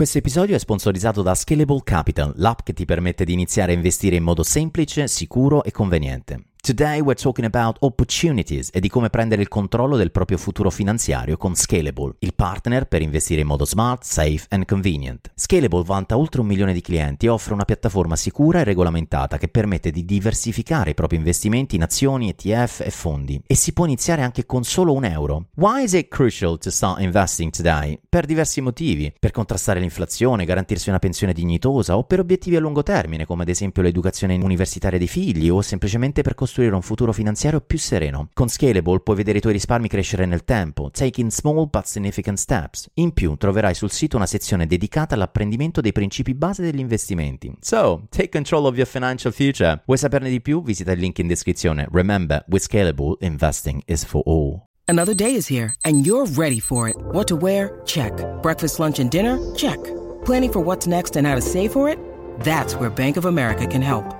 Questo episodio è sponsorizzato da Scalable Capital, l'app che ti permette di iniziare a investire in modo semplice, sicuro e conveniente. Today we're talking about opportunities e di come prendere il controllo del proprio futuro finanziario con Scalable, il partner per investire in modo smart, safe and convenient. Scalable vanta oltre un milione di clienti e offre una piattaforma sicura e regolamentata che permette di diversificare i propri investimenti in azioni, ETF e fondi. E si può iniziare anche con solo un euro. Why is it crucial to start investing today? Per diversi motivi. Per contrastare l'inflazione, garantirsi una pensione dignitosa o per obiettivi a lungo termine, come ad esempio l'educazione universitaria dei figli o semplicemente per costruire costruire un futuro finanziario più sereno. Con Scalable puoi vedere i tuoi risparmi crescere nel tempo, taking small but significant steps. In più troverai sul sito una sezione dedicata all'apprendimento dei principi base degli investimenti. So, take control of your financial future. Vuoi saperne di più? Visita il link in descrizione. Remember, with Scalable, investing is for all. Another day is here and you're ready for it. What to wear? Check. Breakfast, lunch and dinner? Check. Planning for what's next and how to save for it? That's where Bank of America can help.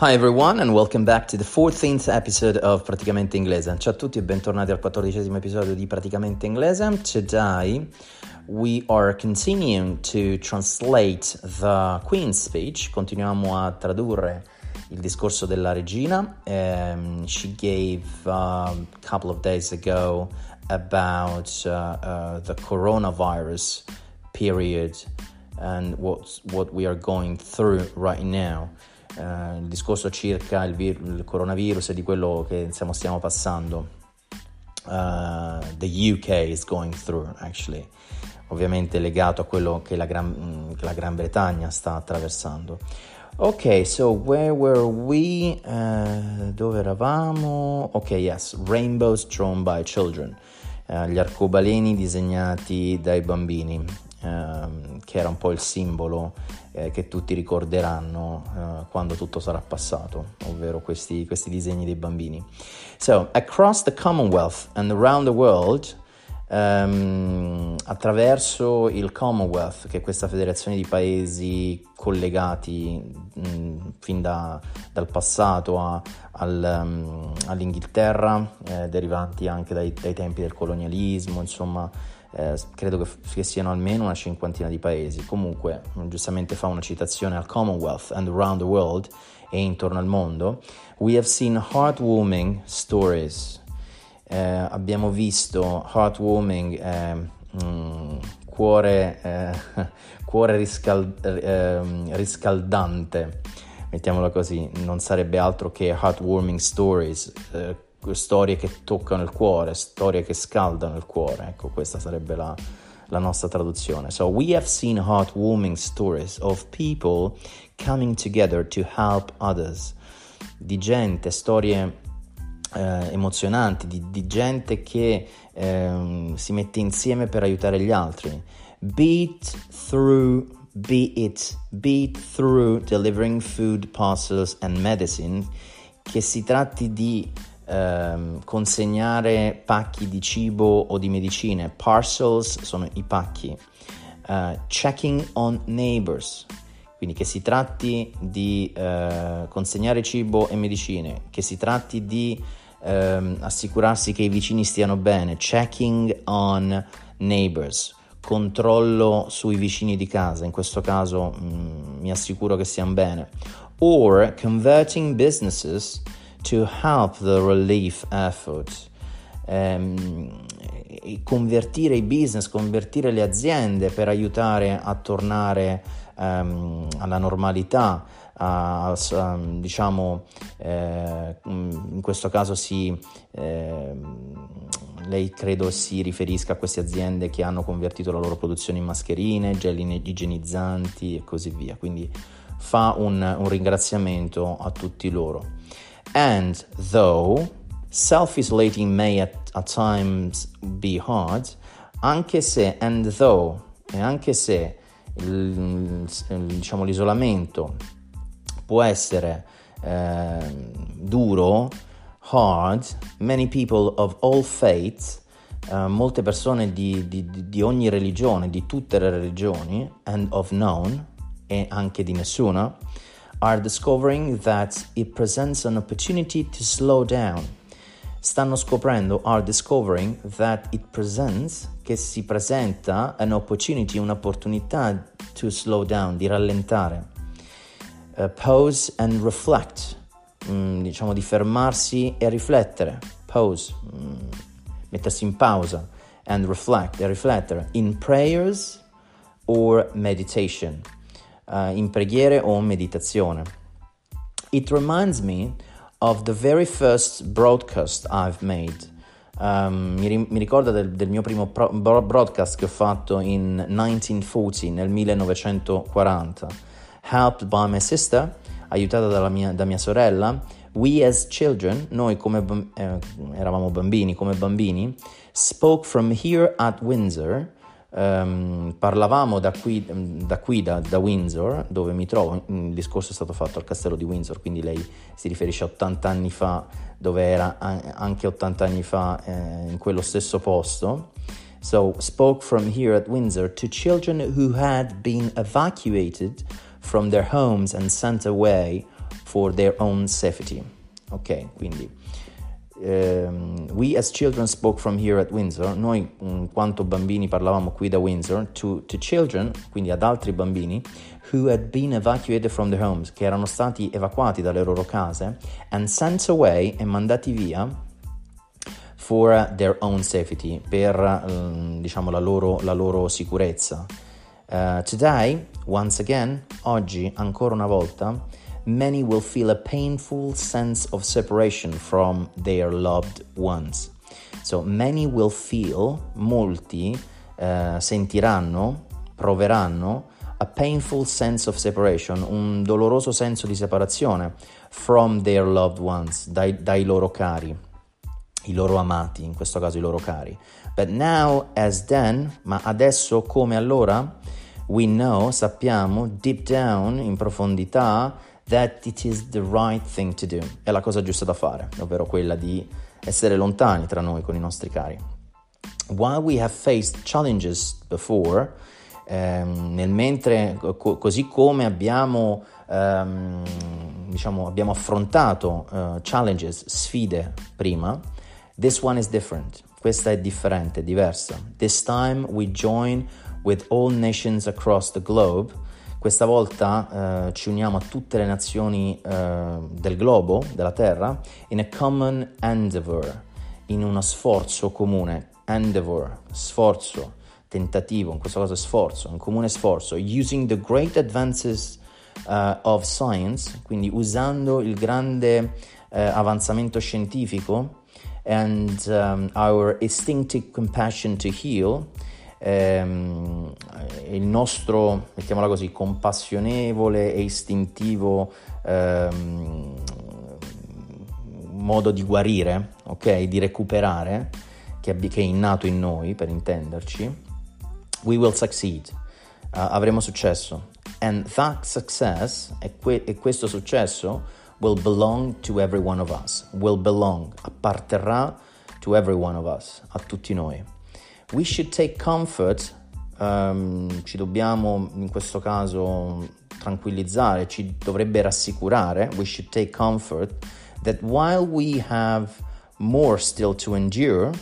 Hi everyone and welcome back to the 14th episode of Praticamente Inglese. Ciao a tutti e bentornati al quattordicesimo episodio di Praticamente Inglese. Today we are continuing to translate the Queen's speech. Continuiamo a tradurre il discorso della regina. Um, she gave uh, a couple of days ago about uh, uh, the coronavirus period and what what we are going through right now eh, il discorso circa il, vir- il, coronavirus e di quello che insomma, stiamo passando. Uh, the UK is going through actually, ovviamente legato a quello che la Gran, che la Gran Bretagna sta attraversando. Ok, so where were we? Uh, dove eravamo? Ok, yes, rainbows drawn by children, uh, gli arcobaleni disegnati dai bambini, uh, che era un po' il simbolo eh, che tutti ricorderanno eh, quando tutto sarà passato, ovvero questi, questi, disegni dei bambini. So, across the Commonwealth and around the world, um, attraverso il Commonwealth, che è questa federazione di paesi collegati mh, fin da, dal passato a, al, um, all'Inghilterra, eh, derivanti anche dai, dai tempi del colonialismo, insomma eh, credo che, che, siano almeno una cinquantina di paesi. Comunque, giustamente fa una citazione al Commonwealth and around the world e intorno al mondo. We have seen heartwarming stories. Eh, abbiamo visto heartwarming, eh, mh, mm, cuore, cuore riscal- ehm, riscaldante, mettiamola così, non sarebbe altro che heartwarming stories eh, storie che toccano il cuore, storie che scaldano il cuore. Ecco, questa sarebbe la, la nostra traduzione. So we have seen heartwarming stories of people coming together to help others. Di gente, storie eh, emozionanti, di, di, gente che eh, si mette insieme per aiutare gli altri. Beat through be it, be through delivering food, parcels and medicine, che si tratti di ehm, consegnare pacchi di cibo o di medicine. Parcels sono i pacchi. Uh, checking on neighbors, quindi che si tratti di uh, consegnare cibo e medicine, che si tratti di uh, assicurarsi che i vicini stiano bene. Checking on neighbors controllo sui vicini di casa, in questo caso mm, mi assicuro che stiano bene, or converting businesses to help the relief effort. Um, convertire i business, convertire le aziende per aiutare a tornare um, alla normalità, a, a, diciamo, eh, in questo caso si, eh, lei credo si riferisca a queste aziende che hanno convertito la loro produzione in mascherine, gel igienizzanti e così via, quindi fa un, un ringraziamento a tutti loro. And though self-isolating may at, at times be hard, anche se, and though, e anche se diciamo, l'isolamento può essere eh, duro, hard, many people of all faiths, uh, molte persone di, di, di, ogni religione, di tutte le religioni, and of none, e anche di nessuna, are discovering that it presents an opportunity to slow down. Stanno scoprendo, are discovering that it presents, che si presenta an opportunity, un'opportunità to slow down, di rallentare. Uh, pause and reflect, mm, diciamo di fermarsi e riflettere. Pause, mm, mettersi in pausa. And reflect e riflettere. In prayers or meditation. Uh, in preghiere o meditazione. It reminds me of the very first broadcast I've made. Um, mi, ri- mi, ricorda del, del mio primo pro- broadcast che ho fatto in 1940, nel 1940. Helped by my sister, aiutata mia, da mia sorella, we as children, noi come eh, eravamo bambini, come bambini, spoke from here at Windsor Um, parlavamo da qui, da, qui da, da, Windsor, dove mi trovo, il discorso è stato fatto al castello di Windsor, quindi lei si riferisce a 80 anni fa, dove era anche 80 anni fa eh, in quello stesso posto. So, spoke from here at Windsor to children who had been evacuated from their homes and sent away for their own safety. Ok, quindi Um, we as children spoke from here at Windsor, noi in quanto bambini parlavamo qui da Windsor, to, to children, quindi ad altri bambini, who had been evacuated from their homes, che erano stati evacuati dalle loro case, and sent away e mandati via for their own safety, per um, diciamo la loro, la loro sicurezza. Uh, today, once again, oggi, ancora una volta, many will feel a painful sense of separation from their loved ones. So, many will feel, molti uh, sentiranno, proveranno a painful sense of separation, un doloroso senso di separazione from their loved ones, dai, dai loro cari, i loro amati, in questo caso i loro cari. But now, as then, ma adesso come allora, we know, sappiamo, deep down, in profondità, that it is the right thing to do, è la cosa giusta da fare, ovvero quella di essere lontani tra noi con i nostri cari. While we have faced challenges before, ehm, nel mentre co- così come abbiamo, ehm, diciamo, abbiamo affrontato uh, challenges, sfide prima, this one is different. Questa è differente, diversa. This time we join with all nations across the globe questa volta eh, ci uniamo a tutte le nazioni eh, del globo, della Terra, in a common endeavor, in uno sforzo comune. Endeavor, sforzo, tentativo, in questo caso sforzo, un comune sforzo, using the great advances uh, of science, quindi usando il grande uh, avanzamento scientifico and um, our instinctive compassion to heal, ehm, il nostro, mettiamola così, compassionevole e istintivo ehm, modo di guarire, ok? Di recuperare, che, che, è innato in noi, per intenderci, we will succeed. Uh, avremo successo. And that success, e, que- e questo successo, will belong to every one of us. Will belong, apparterrà to every one of us, a tutti noi. We should take comfort, um, ci dobbiamo in questo caso tranquillizzare, ci dovrebbe rassicurare, we should take comfort that while we have more still to endure,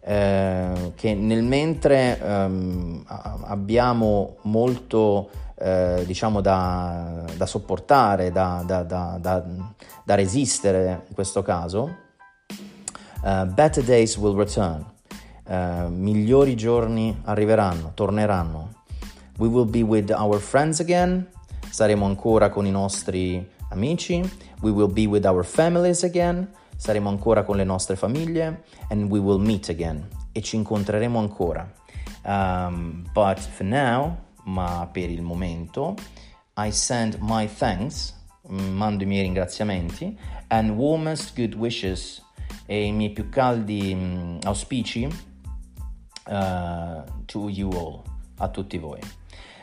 eh, che nel mentre um, abbiamo molto eh, diciamo da, da sopportare, da, da, da, resistere in questo caso, uh, better days will return eh, migliori giorni arriveranno, torneranno. We will be with our friends again, saremo ancora con i nostri amici. We will be with our families again, saremo ancora con le nostre famiglie. And we will meet again, e ci incontreremo ancora. Um, but for now, ma per il momento, I send my thanks, mando i miei ringraziamenti, and warmest good wishes e i miei più caldi um, auspici uh, to you all, a tutti voi.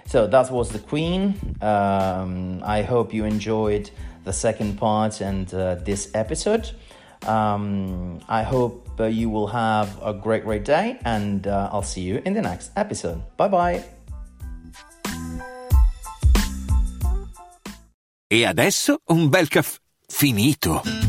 So that was the Queen. Um, I hope you enjoyed the second part and uh, this episode. Um, I hope uh, you will have a great, great day, and uh, I'll see you in the next episode. Bye bye. E adesso un bel caffè finito.